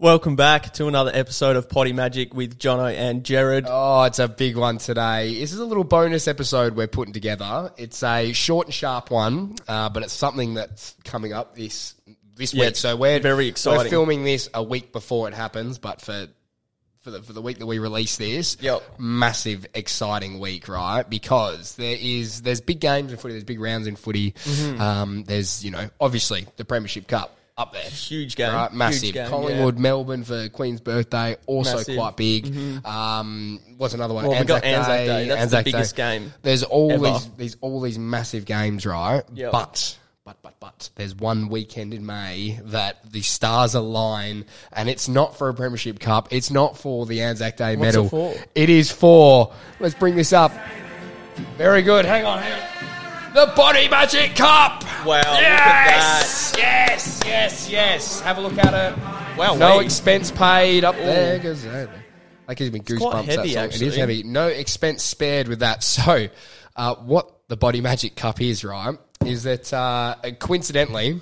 Welcome back to another episode of Body Majic with Jono and Jared. Oh, it's a big one today. This is a little bonus episode we're putting together. It's a short and sharp one, uh, but it's something that's coming up this this Yeah, week. So we're very We're filming this a week before it happens, but for for the for the week that we release this, Yep. massive exciting week, right? Because there is there's big games in footy, there's big rounds in footy. Mm-hmm. Um, there's you know obviously the Premiership Cup up there. Huge game. Right, massive. Huge game, Collingwood, Melbourne for Queen's birthday, also Massive. Mm-hmm. quite big. Um, what's another one? Well, we Anzac got Anzac Day. Day. That's the biggest Day. game There's all ever. these, these, all these massive games, right? Yep. But, but, but, but, there's one weekend in May that the stars align, and it's not for a Premiership Cup. It's not for the Anzac Day What's medal. it for? It is for. Let's bring this up. Very good. Hang on, hang on. The Body Majic Cup. Wow, look at yes, yes, yes, yes. Have a look at it. Wow, no wait. expense paid up there. 'cause, uh, That gives me goosebumps. quite that heavy, song. It is actually. heavy. No expense spared with that. So, uh, what the Body Majic Cup is, right, is that uh, coincidentally,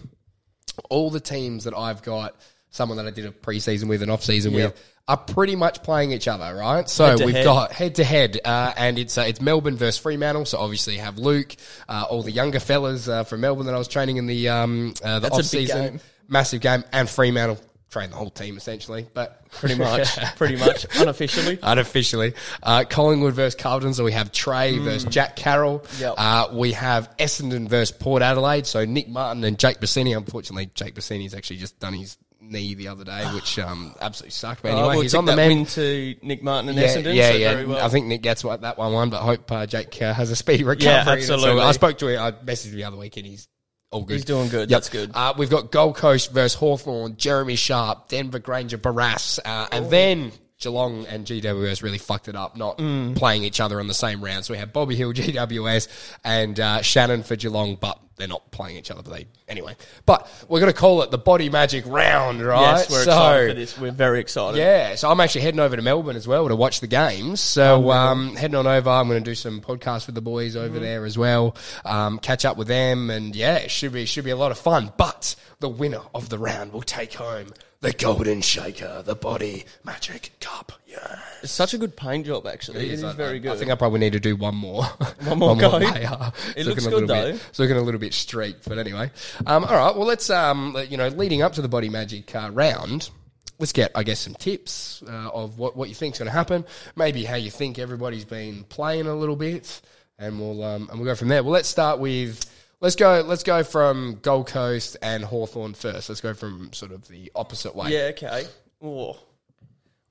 all the teams that I've got, someone that I did a preseason with, an off season with, are pretty much playing each other, right? So Head we've head. got head to head, uh, and it's uh, it's Melbourne versus Fremantle. So obviously you have Luke, uh, all the younger fellas uh, from Melbourne that I was training in the um, uh, the That's off season, game. massive game, and Fremantle train the whole team essentially, but pretty much. pretty much. Unofficially. unofficially. Uh, Collingwood versus Carlton. So we have Trey versus Jack Carroll. Mm. Yep. Uh, we have Essendon versus Port Adelaide. So Nick Martin and Jake Pasini. Unfortunately, Jake Pasini's actually just done his knee the other day, which um, absolutely sucked. But anyway, we'll he's on the win to Nick Martin and Yeah, Essendon. yeah, so yeah. well. I think Nick gets what that one won, but hope uh, Jake uh, has a speedy recovery. So absolutely. I spoke to him. I messaged him the other week, and he's all good. He's doing good. Yep. That's good. Uh, we've got Gold Coast versus Hawthorn, Jeremy Sharp, Denver Grainger-Barras, uh, and then Geelong and GWS really fucked it up, not Mm. playing each other on the same round. So we have Bobby Hill, GWS, and uh, Shannon for Geelong, but they're not playing each other. But they anyway. But we're going to call it the Body Majic Round, right? yes, we're so, excited for this. We're very excited. yeah, so I'm actually heading over to Melbourne as well to watch the games. So um, heading on over, I'm going to do some podcasts with the boys over Mm-hmm. there as well. Um, catch up with them, and yeah, it should be should be a lot of fun. But the winner of the round will take home the Golden Shaker, the Body Majic Cup. Yeah, It's such a good paint job, actually. It is I- very good. I think I probably need to do one more. One more go? layer. It looks looking a good, little bit- though. It's looking a little bit streaked, but anyway. Um, all right, well, let's, um, you know, leading up to the Body Majic uh, round, let's get, I guess, some tips uh, of what, what you think's going to happen, maybe how you think everybody's been playing a little bit, and we'll, um, and we'll go from there. Well, let's start with. Let's go. Let's go from Gold Coast and Hawthorn first. Let's go from sort of the opposite way. yeah, okay. Oh.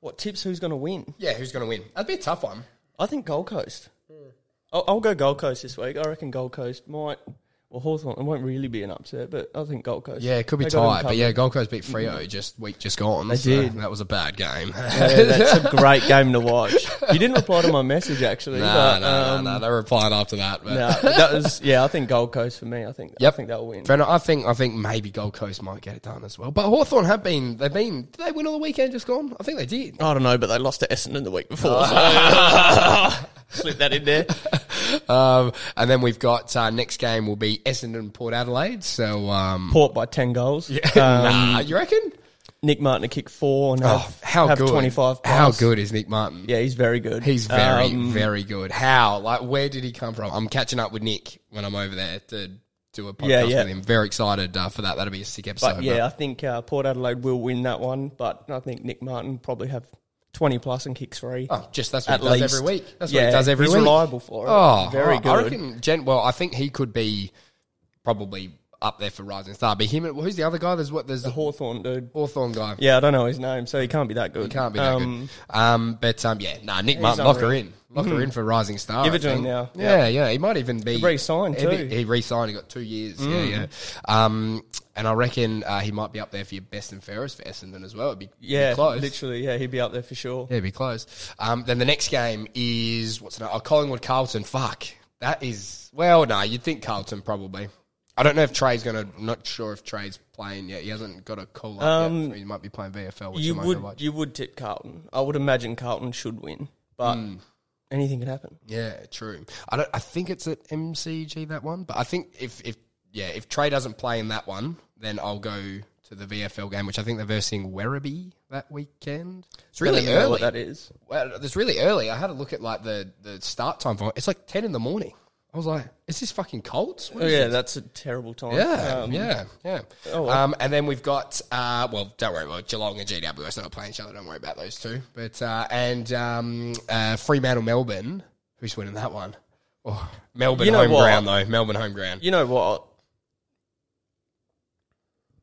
What tips? Who's going to win? Yeah. Who's going to win? That'd be a tough one. I think Gold Coast. I'll, I'll go Gold Coast this week. I reckon Gold Coast might. Well, Hawthorn, it won't really be an upset, but I think Gold Coast. Yeah, it could be They got 'em tight, but yeah, covered. Gold Coast beat Freo mm-hmm. just week just gone. They so did. That was a bad game. Yeah, that's a great game to watch. You didn't reply to my message actually. No, but, no, um, no, no. They replied after that. But. no, that was yeah. I think Gold Coast for me. I think Yep. I think they'll win. Fair enough. I think I think maybe Gold Coast might get it done as well. But Hawthorn have been they've been did they win on the weekend just gone? I think they did. I don't know, but they lost to Essendon the week before. Oh. So uh, slip that in there. Um, and then we've got uh, next game will be Essendon Port Adelaide. So um, Port by ten goals. Um, nah, you reckon? Nick Martin to kick four and have, Oh, how have good? twenty five. How good is Nick Martin? Yeah, he's very good. He's very, Um, very good. How? Like, where did he come from? I'm catching up with Nick when I'm over there to do a podcast Yeah, yeah. with him. Very excited uh, for that. That'll be a sick episode. But yeah, I think uh, Port Adelaide will win that one. But I think Nick Martin probably have twenty plus and kicks free. Oh, just that's what At he does least. every week. That's what he does every he's week. reliable for it. Oh, very I- good. I reckon, Jen, well, I think he could be probably up there for rising star. But him, who's the other guy? There's what? There's the Hawthorn dude. Hawthorn guy. Yeah, I don't know his name, so he can't be that good. He can't be that Um, good. Um, but um, yeah, nah, Nick Martin, lock her in, lock her in for rising star. Give it to him now. Yeah, yeah, he might even be He re-signed he too. Mm. He re-signed. He got two years. Yeah, yeah. Um, and I reckon uh, he might be up there for your best and fairest for Essendon as well. It'd be, Yeah, be close. literally. Yeah, he'd be up there for sure. Yeah, it'd be close. Um, then the next game is what's the name? Oh, Collingwood Carlton. Fuck, that is well. No, you'd think Carlton probably. I don't know if Trey's gonna. Not sure if Trey's playing yet. He hasn't got a call up Um, yet. So he might be playing VFL. Which You I might would watch. you would tip Carlton. I would imagine Carlton should win, but Hmm. anything can happen. Yeah, true. I don't. I think it's at MCG that one, but I think if if yeah if Trey doesn't play in that one, then I'll go to the VFL game, which I think they're versing Werribee that weekend. It's really Don't know early. what that is. Well, it's really early. I had a look at like the the start time for it. It's like ten in the morning. I was like, is this fucking Colts? What Oh is yeah, this? that's a terrible time. Yeah, Um, yeah, yeah. oh, well. um, and then we've got, uh, well, don't worry about Geelong and GWS not playing each other. Don't worry about those two. But uh, and um, uh, Fremantle, Melbourne. Who's winning that one? Oh, Melbourne You know home what? ground though. Melbourne home ground. You know what?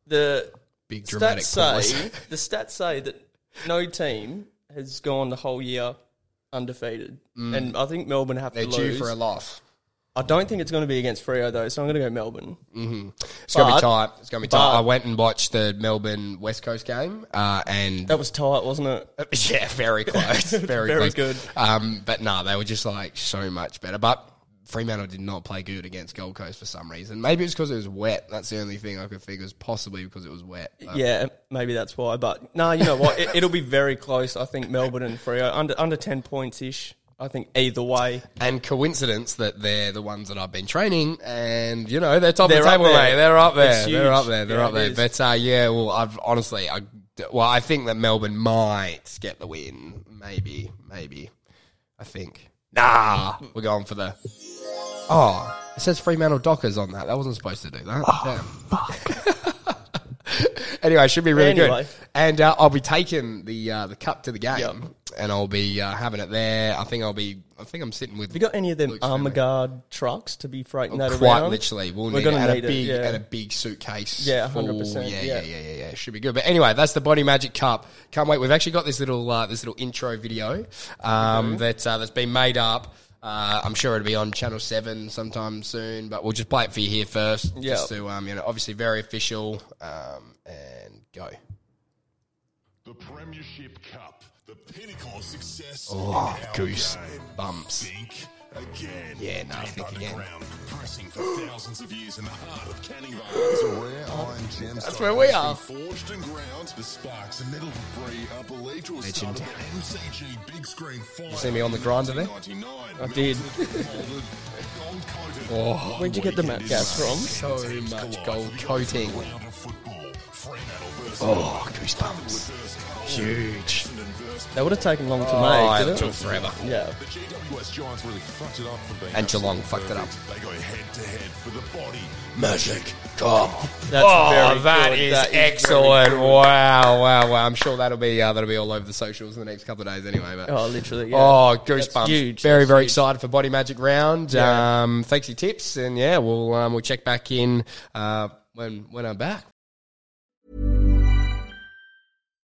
The Big dramatic stats pause. say the stats say that no team has gone the whole year undefeated, and I think Melbourne have Mm. They're to due lose. for a loss. I don't think it's going to be against Freo though, so I'm going to go Melbourne. It's gonna be tight. It's gonna be tight. I went and watched the Melbourne West Coast game, uh, and That was tight, wasn't it? Yeah, very close. Very, Very close. good. Um, but no, they were just like so much better. But Fremantle did not play good against Gold Coast for some reason. Maybe it's because it was wet. That's the only thing I could think was possibly because it was wet. But Yeah, maybe that's why. But no, you know what? It, it'll be very close. I think Melbourne and Freo under under ten points ish. I think either way. And coincidence that they're the ones that I've been training, and you know they're top They're of the table, mate. They're up there. They're up there. They're Yeah, up there. But uh, yeah, well, I've honestly, I well, I think that Melbourne might get the win. Maybe, maybe. I think. Nah, we're going for the. Oh, it says Fremantle Dockers on that. That wasn't supposed to do that. Damn. anyway, it should be really Anyway. good. And uh, I'll be taking the uh, the cup to the game, Yep. And I'll be uh, having it there. I think I'll be. I think I'm sitting with. Have you got any of them Luke's armor family. guard trucks to be freighting that Quite around? literally, we'll We're need gonna it. A need it, big yeah. and a big suitcase. Yeah, full- 100%, Yeah, yeah, yeah. yeah, yeah, yeah. Should be good. But anyway, that's the Body Majic Cup. Can't wait. We've actually got this little uh, this little intro video um, that uh, that's been made up. Uh, I'm sure it'll be on Channel Seven sometime soon, but we'll just play it for you here first, Yeah. just to um, you know, obviously very official. Um, and go. The Premiership Cup, the pinnacle of success. Oh, ah, goose game. bumps. Think again. Yeah, no, Deep think again. underground, Pressing for thousands of years in the heart of Canning Vale. It's a rare iron gemstone. That's where we are. been Forged and ground. The sparks and metal debris are believed to have Legend. started the MCG big screen fire. see me on the grinder there? 1999. I did. Melted, molded, gold-coated. Oh, Where'd you get the mat gas from? so much gold coating. Round of football. Oh, goosebumps. Huge. They would have taken long to Oh, make, it didn't took it? forever. Yeah. The GWS Giants really fucked it up for being And absolute Geelong fucked it up. They go head to head for the body. Magic Cup. That's oh, very that good. is That is excellent! wow, wow, wow! I'm sure that'll be uh, that'll be all over the socials in the next couple of days, anyway. But Oh, literally. Yeah. oh, That's goosebumps! huge. Very, That's very huge. excited for Body Majic Round. Yeah. Um, thanks for your tips, and yeah, we'll um, we'll check back in uh, when when I'm back.